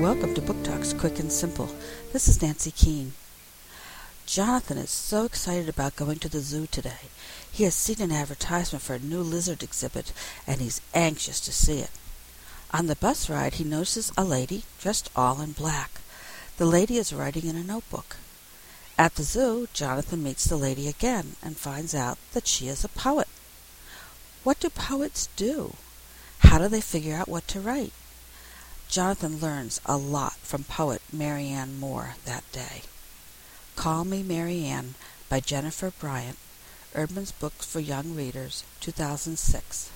Books Quick and Simple. This is Nancy Keene. Jonathan is so excited about going to the zoo today. He has seen an advertisement for a new lizard exhibit, and he's anxious to see it. On the bus ride, he notices a lady dressed all in black. The lady is writing in a notebook. At the zoo, Jonathan meets the lady again and finds out that she is a poet. What do poets do? How do they figure out what to write? Jonathan learns a lot from poet Marianne Moore that day. Call Me Marianne by Jennifer Bryant, Eerdmans Books for Young Readers, 2006.